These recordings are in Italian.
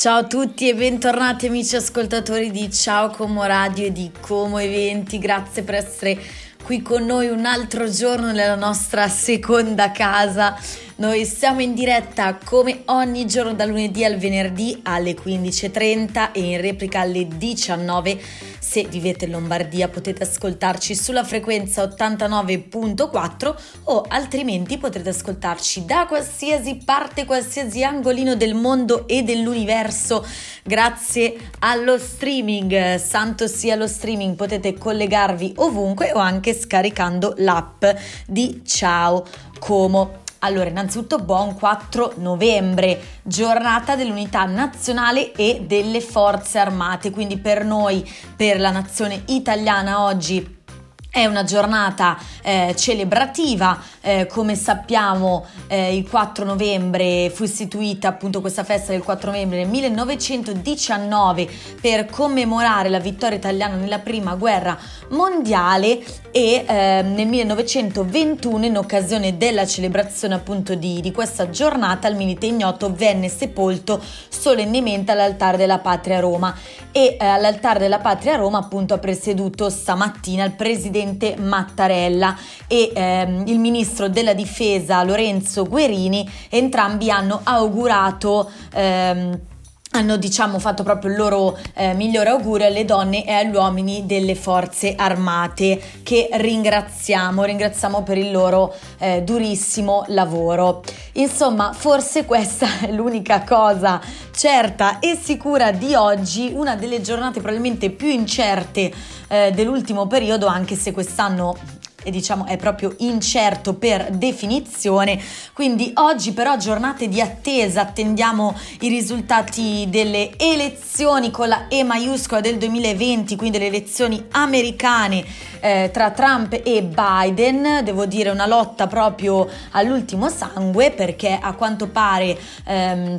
Ciao a tutti e bentornati amici ascoltatori di Ciao Como Radio e di Como Eventi, grazie per essere qui con noi un altro giorno nella nostra seconda casa. Noi siamo in diretta come ogni giorno dal lunedì al venerdì alle 15.30 e in replica alle 19 se vivete in Lombardia potete ascoltarci sulla frequenza 89.4 o altrimenti potrete ascoltarci da qualsiasi parte, qualsiasi angolino del mondo e dell'universo grazie allo streaming. Santo sia lo streaming, potete collegarvi ovunque o anche scaricando l'app di Ciao Como. Allora, innanzitutto buon 4 novembre, giornata dell'unità nazionale e delle forze armate, quindi per noi, per la nazione italiana oggi è una giornata eh, celebrativa, eh, come sappiamo eh, il 4 novembre fu istituita appunto questa festa del 4 novembre nel 1919 per commemorare la vittoria italiana nella prima guerra mondiale e ehm, nel 1921 in occasione della celebrazione appunto di, di questa giornata il milite ignoto venne sepolto solennemente all'altare della patria a Roma e eh, all'altare della patria a Roma appunto ha presieduto stamattina il presidente presidente Mattarella e ehm, il ministro della difesa Lorenzo Guerini, entrambi hanno augurato ehm, hanno diciamo fatto proprio il loro eh, migliore augurio alle donne e agli uomini delle forze armate che ringraziamo, ringraziamo per il loro eh, durissimo lavoro. Insomma, forse questa è l'unica cosa certa e sicura di oggi, una delle giornate probabilmente più incerte eh, dell'ultimo periodo, anche se quest'anno diciamo è proprio incerto per definizione. Quindi oggi però giornate di attesa, attendiamo i risultati delle elezioni con la E maiuscola del 2020, quindi le elezioni americane eh, tra Trump e Biden. Devo dire una lotta proprio all'ultimo sangue perché a quanto pare ehm,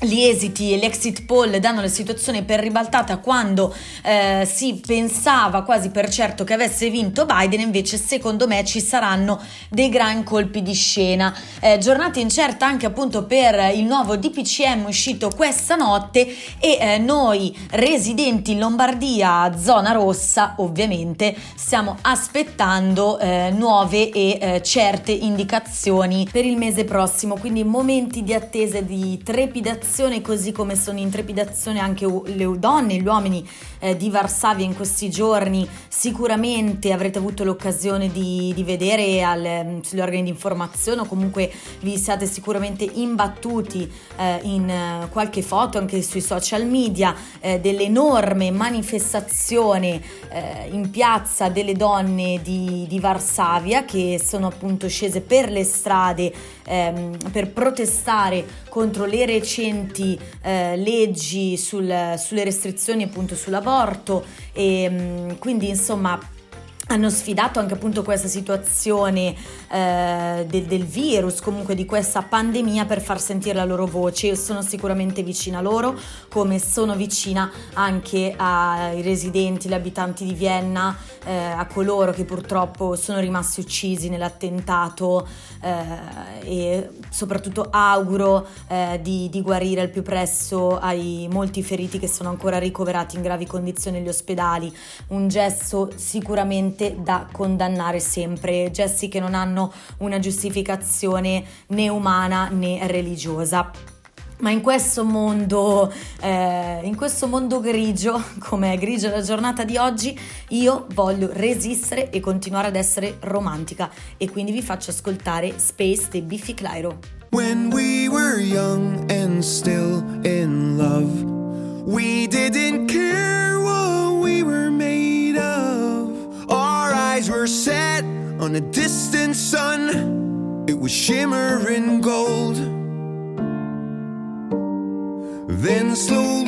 gli esiti e l'exit poll danno la situazione per ribaltata quando eh, si pensava quasi per certo che avesse vinto Biden, invece secondo me ci saranno dei gran colpi di scena. Eh, giornata incerta anche appunto per il nuovo DPCM uscito questa notte e eh, noi residenti in Lombardia, zona rossa ovviamente, stiamo aspettando eh, nuove e eh, certe indicazioni per il mese prossimo, quindi momenti di attesa di trepidazione trepidazione, così come sono in trepidazione anche le donne gli uomini eh, di Varsavia in questi giorni. Sicuramente avrete avuto l'occasione di, di vedere al, mm, sugli organi di informazione o comunque vi siate sicuramente imbattuti eh, in eh, qualche foto anche sui social media eh, dell'enorme manifestazione eh, in piazza delle donne di, di Varsavia che sono appunto scese per le strade ehm, per protestare contro le recenti eh, leggi sul, sulle restrizioni appunto sull'aborto. E mm, quindi insomma hanno sfidato anche appunto questa situazione eh, del, del, virus, comunque di questa pandemia per far sentire la loro voce. Io sono sicuramente vicina a loro, come sono vicina anche ai residenti, agli abitanti di Vienna, eh, a coloro che purtroppo sono rimasti uccisi nell'attentato eh, e soprattutto auguro eh, di, di guarire al più presto ai molti feriti che sono ancora ricoverati in gravi condizioni negli ospedali. Un gesto sicuramente assolutamente da condannare sempre, gesti che non hanno una giustificazione né umana né religiosa. Ma in questo mondo, eh, in questo mondo grigio, come è grigia la giornata di oggi, io voglio resistere e continuare ad essere romantica e quindi vi faccio ascoltare Space dei Biffy Clyro. When we were young and still in love, we didn't care a distant sun. It was shimmering gold. Then slowly,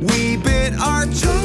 We bit our tongue.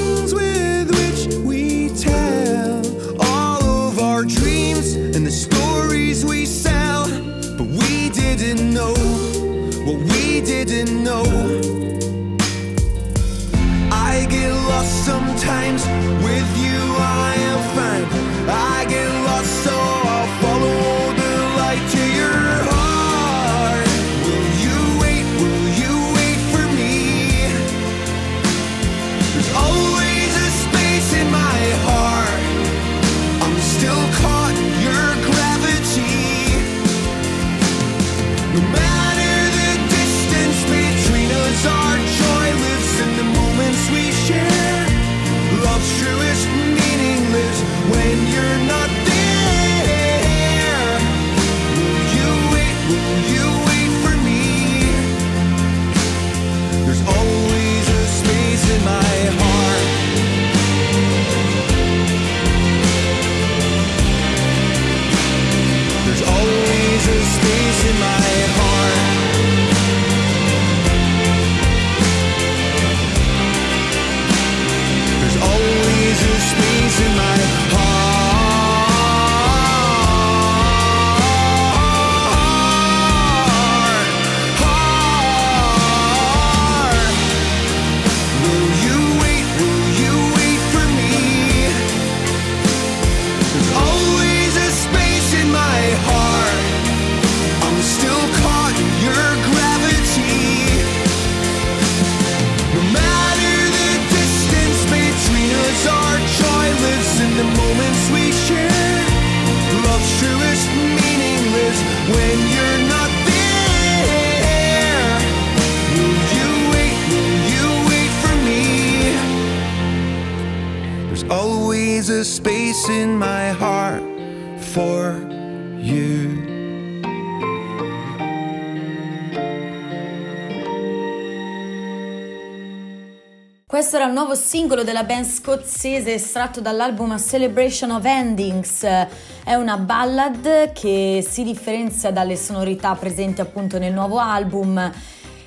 Era il nuovo singolo della band scozzese estratto dall'album A Celebration of Endings. È una ballad che si differenzia dalle sonorità presenti appunto nel nuovo album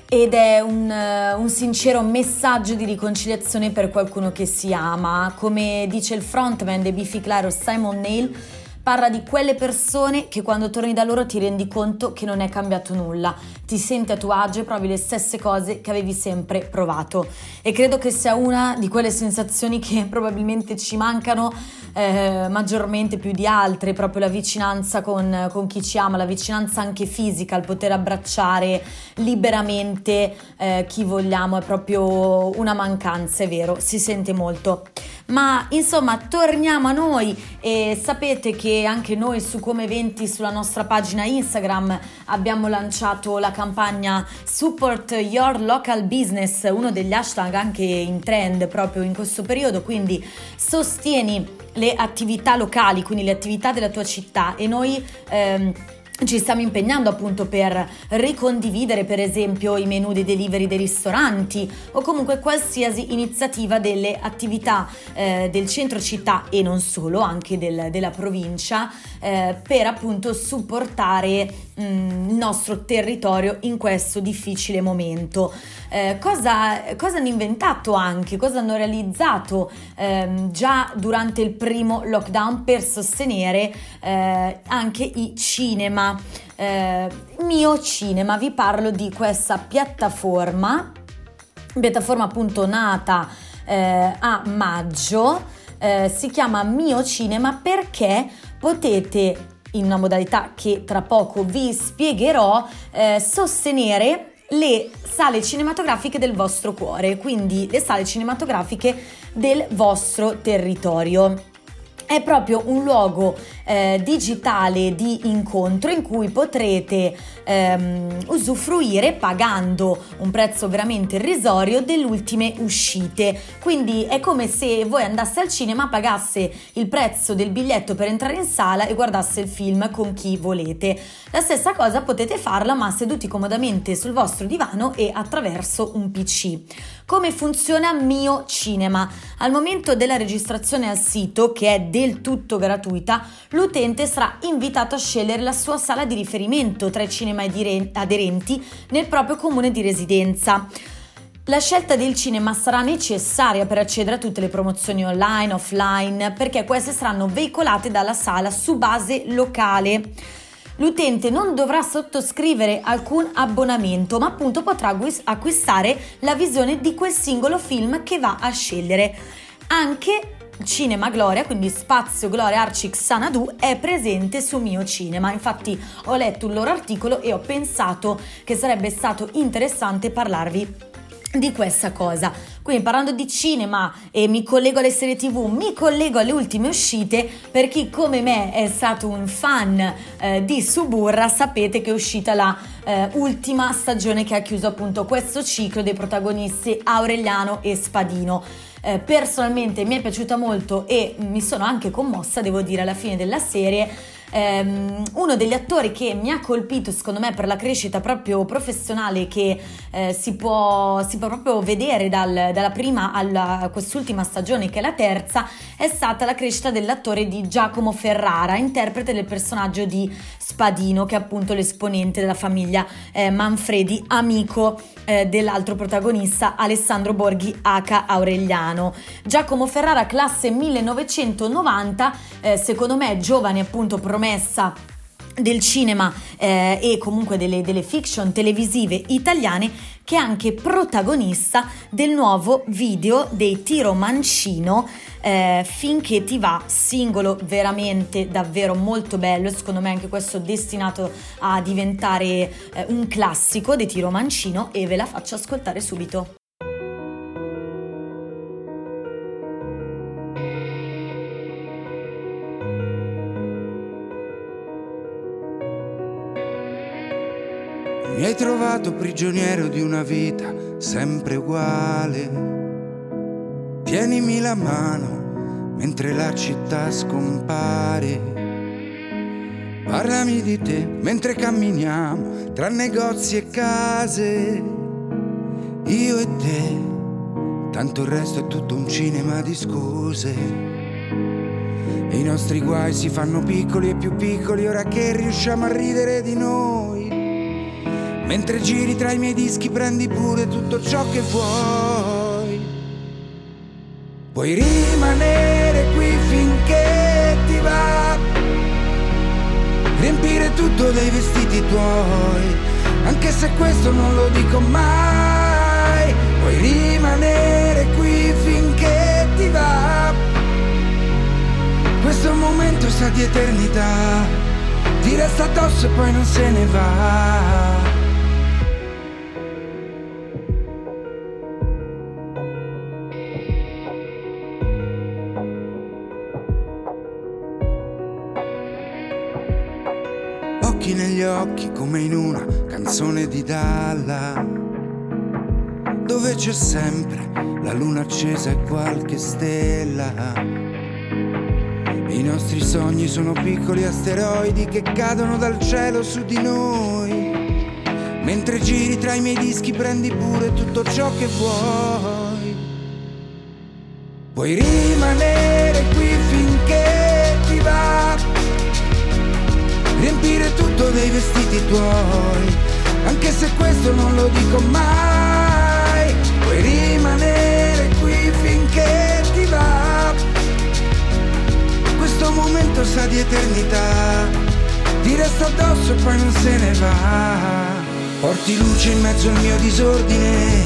ed è un, un, sincero messaggio di riconciliazione per qualcuno che si ama. Come dice il frontman dei Biffy Claro Simon Neil, Parla di quelle persone che quando torni da loro ti rendi conto che non è cambiato nulla, ti senti a tuo agio e provi le stesse cose che avevi sempre provato. E credo che sia una di quelle sensazioni che probabilmente ci mancano eh, maggiormente più di altre, proprio la vicinanza con, con, chi ci ama, la vicinanza anche fisica, il poter abbracciare liberamente eh, chi vogliamo, è proprio una mancanza, è vero, si sente molto. Ma insomma, torniamo a noi e sapete che anche noi su Come Eventi sulla nostra pagina Instagram abbiamo lanciato la campagna Support Your Local Business, uno degli hashtag anche in trend proprio in questo periodo, quindi sostieni le attività locali, quindi le attività della tua città e noi ehm, ci stiamo impegnando appunto per ricondividere per esempio i menu dei delivery dei ristoranti o comunque qualsiasi iniziativa delle attività eh, del centro città e non solo, anche del, della provincia eh, per appunto supportare mh, mm, il nostro territorio in questo difficile momento. Eh, cosa, cosa, hanno inventato anche, cosa hanno realizzato ehm, già durante il primo lockdown per sostenere eh, anche i cinema. Eh, mio cinema, vi parlo di questa piattaforma, piattaforma appunto nata eh, a maggio, eh, si chiama Mio Cinema perché potete in una modalità che tra poco vi spiegherò eh, sostenere le sale cinematografiche del vostro cuore, quindi le sale cinematografiche del vostro territorio è proprio un luogo eh, digitale di incontro in cui potrete ehm, usufruire pagando un prezzo veramente irrisorio delle ultime uscite. Quindi è come se voi andaste al cinema, pagasse il prezzo del biglietto per entrare in sala e guardasse il film con chi volete. La stessa cosa potete farla ma seduti comodamente sul vostro divano e attraverso un PC. Come funziona Mio Cinema? Al momento della registrazione al sito, che è del tutto gratuita, l'utente sarà invitato a scegliere la sua sala di riferimento tra i cinema aderenti nel proprio comune di residenza. La scelta del cinema sarà necessaria per accedere a tutte le promozioni online, offline, perché queste saranno veicolate dalla sala su base locale. L'utente non dovrà sottoscrivere alcun abbonamento, ma appunto potrà acquistare la visione di quel singolo film che va a scegliere. Anche Cinema Gloria, quindi Spazio Gloria Arcix Sanadu, è presente su Mio Cinema. Infatti ho letto un loro articolo e ho pensato che sarebbe stato interessante parlarvi di questa cosa. Quindi parlando di cinema e mi collego alle serie tv, mi collego alle ultime uscite, per chi come me è stato un fan eh, di Suburra, sapete che è uscita la eh, ultima stagione che ha chiuso appunto questo ciclo dei protagonisti Aureliano e Spadino. Eh, personalmente mi è piaciuta molto e mi sono anche commossa, devo dire, alla fine della serie ehm, uno degli attori che mi ha colpito secondo me per la crescita proprio professionale che eh, si, può, si, può, proprio vedere dal, dalla prima alla quest'ultima stagione che è la terza è stata la crescita dell'attore di Giacomo Ferrara, interprete del personaggio di Spadino che è appunto l'esponente della famiglia eh, Manfredi, amico eh, dell'altro protagonista Alessandro Borghi H. Aureliano. Giacomo Ferrara classe 1990, eh, secondo me giovane appunto promessa del cinema eh, e comunque delle, delle, fiction televisive italiane che è anche protagonista del nuovo video dei Tiro Mancino eh, finché ti va singolo veramente davvero molto bello secondo me anche questo destinato a diventare eh, un classico dei Tiro Mancino e ve la faccio ascoltare subito Mi hai trovato prigioniero di una vita sempre uguale. Tienimi la mano mentre la città scompare. Parlami di te mentre camminiamo tra negozi e case. Io e te, tanto il resto è tutto un cinema di scuse. I nostri guai si fanno piccoli e più piccoli ora che riusciamo a ridere di noi. Mentre giri tra i miei dischi prendi pure tutto ciò che vuoi. Puoi rimanere qui finché ti va. Riempire tutto dei vestiti tuoi. Anche se questo non lo dico mai. Puoi rimanere qui finché ti va. Questo momento sa di eternità. Ti resta addosso e poi non se ne va. Negli occhi come in una canzone di Dalla, dove c'è sempre la luna accesa e qualche stella. I nostri sogni sono piccoli asteroidi che cadono dal cielo su di noi. Mentre giri tra i miei dischi prendi pure tutto ciò che vuoi. Puoi rimanere qui finché ti va riempire tutto dei vestiti tuoi, anche se questo non lo dico mai, puoi rimanere qui finché ti va. Questo momento sa di eternità, ti resta addosso e poi non se ne va. Porti luce in mezzo al mio disordine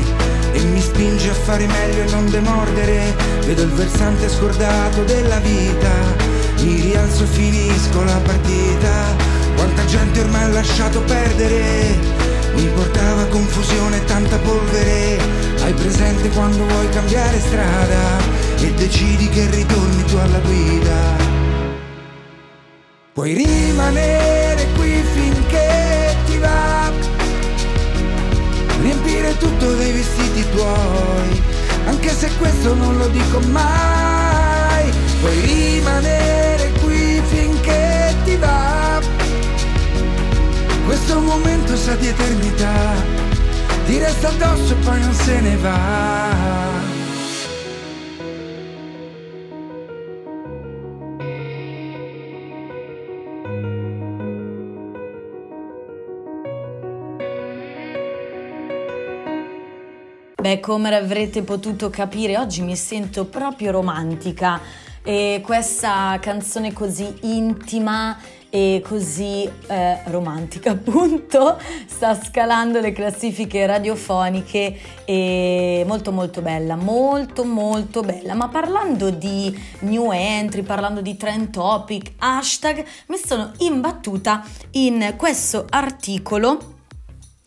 e mi spinge a fare meglio e non demordere. Vedo il versante scordato della vita mi rialzo e finisco la partita. Quanta gente ormai ho lasciato perdere. Mi portava confusione e tanta polvere. Hai presente quando vuoi cambiare strada e decidi che ritorni tu alla guida. Puoi rimanere qui finché ti va. Riempire tutto dei vestiti tuoi, anche se questo non lo dico mai. Puoi rimanere qui finché ti va. Questo momento sa di eternità, ti resta addosso e poi non se ne va. Beh, come avrete potuto capire, oggi mi sento proprio romantica e questa canzone così intima e così eh, romantica appunto sta scalando le classifiche radiofoniche e molto molto bella molto molto bella. Ma parlando di new entry parlando di trend topic hashtag mi sono imbattuta in questo articolo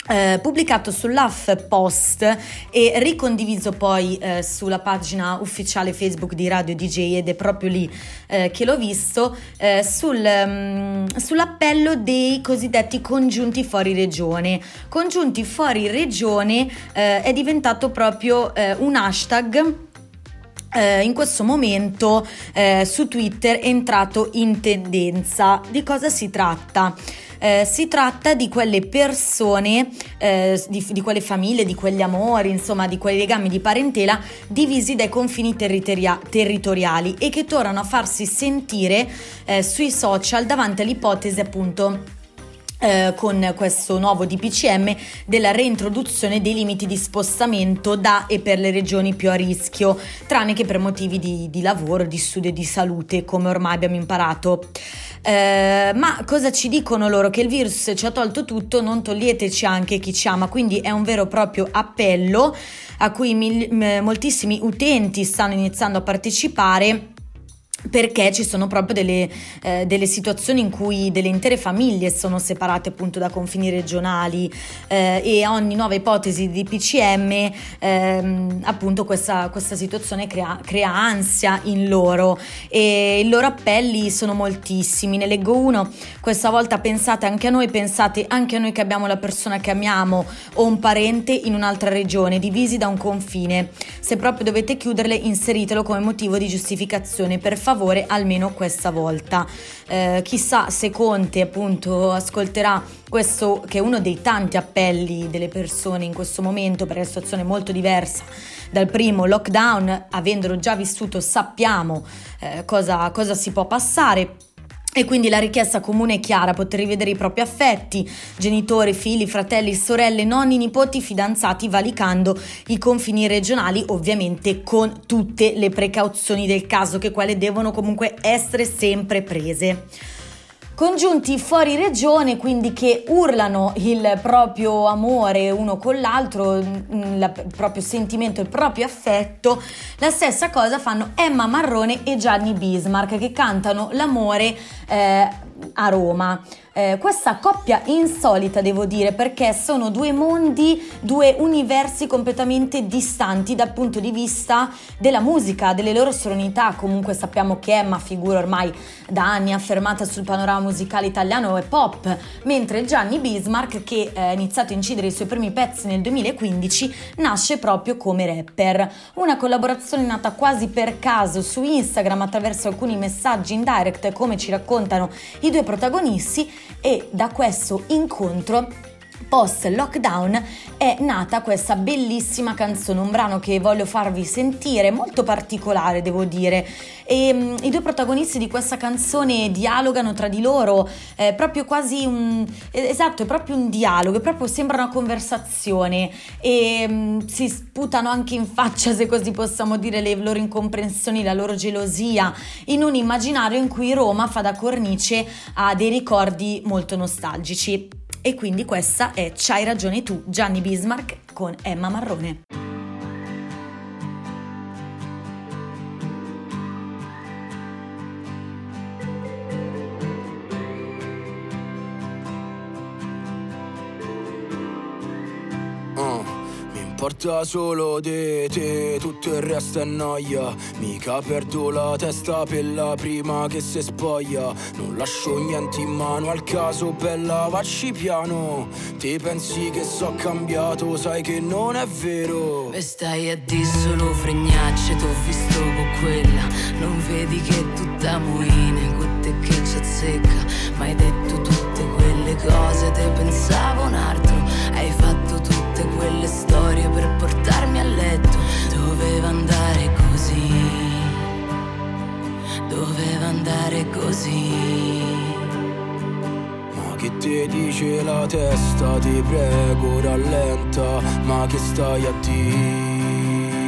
eh, pubblicato sull'AF Post e ricondiviso poi eh, sulla pagina ufficiale Facebook di Radio DJ ed è proprio lì eh, che l'ho visto eh, sul, um, sull'appello dei cosiddetti congiunti fuori regione. Congiunti fuori regione eh, è diventato proprio eh, un hashtag in questo momento eh, su Twitter è entrato in tendenza. Di cosa si tratta? Eh, si tratta di quelle persone, eh, di, di, quelle famiglie, di quegli amori, insomma di quei legami di parentela divisi dai confini territoria- territoriali e che tornano a farsi sentire eh, sui social davanti all'ipotesi appunto eh, con questo nuovo DPCM della reintroduzione dei limiti di spostamento da e per le regioni più a rischio, tranne che per motivi di, di lavoro, di studio e di salute, come ormai abbiamo imparato. Eh, ma cosa ci dicono loro? Che il virus ci ha tolto tutto, non toglieteci anche chi ci ama, quindi è un vero e proprio appello a cui mil- moltissimi utenti stanno iniziando a partecipare perché ci sono proprio delle, eh, delle, situazioni in cui delle intere famiglie sono separate appunto da confini regionali eh, e ogni nuova ipotesi di PCM ehm, appunto questa, questa situazione crea, crea, ansia in loro. E i loro appelli sono moltissimi. Ne leggo uno questa volta pensate anche a noi pensate anche a noi che abbiamo la persona che amiamo o un parente in un'altra regione divisi da un confine. Se proprio dovete chiuderle inseritelo come motivo di giustificazione. Per favore favore almeno questa volta. Eh, chissà se Conte appunto ascolterà questo che è uno dei tanti appelli delle persone in questo momento perché la situazione è molto diversa dal primo lockdown, avendolo già vissuto sappiamo eh, cosa, cosa si può passare. E quindi la richiesta comune è chiara, poter rivedere i propri affetti, genitori, figli, fratelli, sorelle, nonni, nipoti, fidanzati, valicando i confini regionali, ovviamente con tutte le precauzioni del caso, che quelle devono comunque essere sempre prese congiunti fuori regione, quindi che urlano il proprio amore uno con l'altro, mm, il proprio sentimento, il proprio affetto, la stessa cosa fanno Emma Marrone e Gianni Bismarck che cantano l'amore eh, a Roma. Eh, questa coppia insolita, devo dire, perché sono due mondi, due universi completamente distanti dal punto di vista della musica, delle loro sonorità. Comunque sappiamo che Emma figura ormai da anni affermata sul panorama musicale italiano e pop, mentre Gianni Bismarck, che ha iniziato a incidere i suoi primi pezzi nel 2015, nasce proprio come rapper. Una collaborazione nata quasi per caso su Instagram attraverso alcuni messaggi in direct, come ci raccontano i due protagonisti, e da questo incontro post lockdown è nata questa bellissima canzone, un brano che voglio farvi sentire, molto particolare devo dire. E um, i due protagonisti di questa canzone dialogano tra di loro, è proprio quasi un esatto, è proprio un dialogo, proprio sembra una conversazione e um, si sputano anche in faccia, se così possiamo dire, le loro incomprensioni, la loro gelosia, in un immaginario in cui Roma fa da cornice a dei ricordi molto nostalgici. E quindi questa è C'hai ragione tu, Gianni Bismarck con Emma Marrone. Porta solo di te, tutto il resto è noia. Mica perdo la testa per la prima che si spoglia. Non lascio niente in mano al caso, bella vacci piano. Te pensi che so cambiato, sai che non è vero. E stai a dire solo fregnacce, t'ho visto con quella. Non vedi che tutta moine, con te che ci azzecca. Ma hai detto tutte quelle cose, te pensavo ti dice la testa, ti prego rallenta, ma che stai a dire?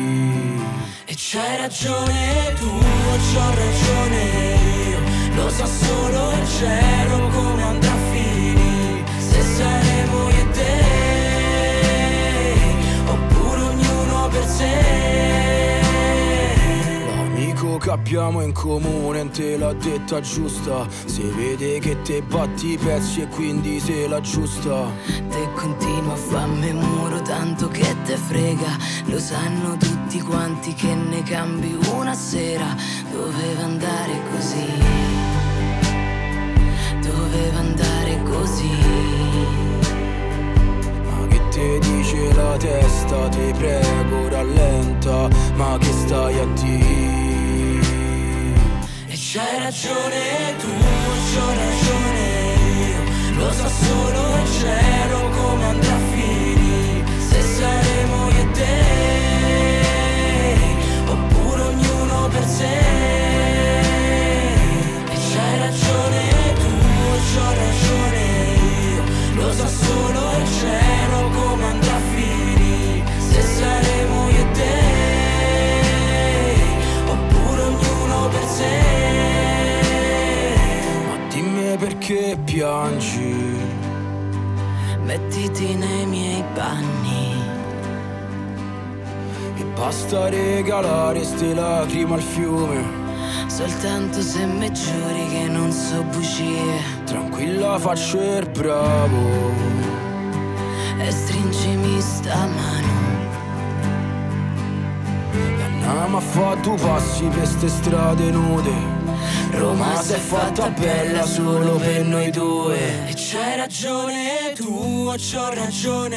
E c'hai ragione tu, c'ho ragione io, lo sa so solo il cielo come andrà a finire, se saremo io e te. per sé. Che abbiamo in comune te l'ha detta giusta. Si vede che te batti i pezzi e quindi sei la giusta. Te continua a farmi muro tanto che te frega. Lo sanno tutti quanti che ne cambi una sera. Doveva andare così. Doveva andare così te dice la testa, ti prego rallenta, ma che stai a dire? C'hai ragione tu, c'ho ragione io, lo so solo il cielo come andrà a finire, se saremo io e te, oppure ognuno per sé. E c'hai ragione tu, c'ho ragione piangi Mettiti nei miei panni E basta regalare ste lacrime al fiume Soltanto se mi giuri che non so bugie Tranquilla faccio il bravo e stringimi sta mano. E andiamo a fare due passi per ste strade nude. Roma si è fatta bella solo per noi due. E c'hai ragione tu, c'ho ragione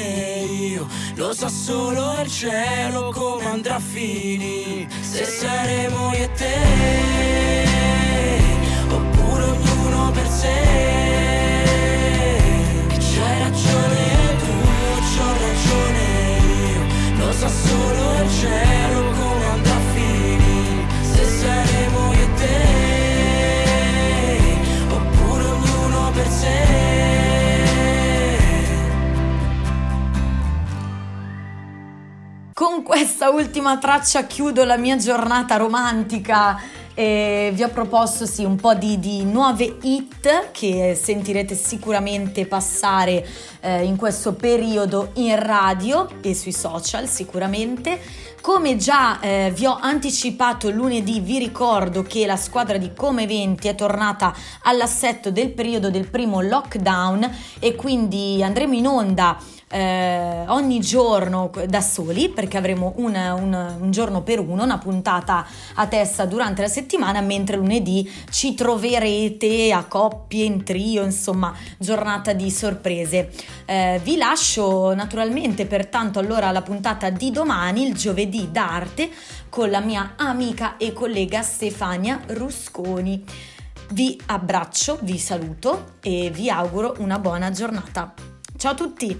io. Lo sa solo il cielo come andrà a finire. Se saremo io e te Oppure ognuno per sé. E c'hai ragione tu, c'ho ragione io. Lo sa solo il cielo Con questa ultima traccia chiudo la mia giornata romantica e vi ho proposto sì, un po' di, di nuove hit che sentirete sicuramente passare eh, in questo periodo in radio e sui social sicuramente. Come già eh, vi ho anticipato lunedì, vi ricordo che la squadra di Come Eventi è tornata all'assetto del periodo del primo lockdown e quindi andremo in onda eh, ogni giorno da soli perché avremo un, un, un, giorno per uno, una puntata a testa durante la settimana, mentre lunedì ci troverete a coppie, in trio, insomma, giornata di sorprese. Eh, vi lascio naturalmente pertanto allora la puntata di domani, il giovedì d'arte, con la mia amica e collega Stefania Rusconi. Vi abbraccio, vi saluto e vi auguro una buona giornata. Ciao a tutti!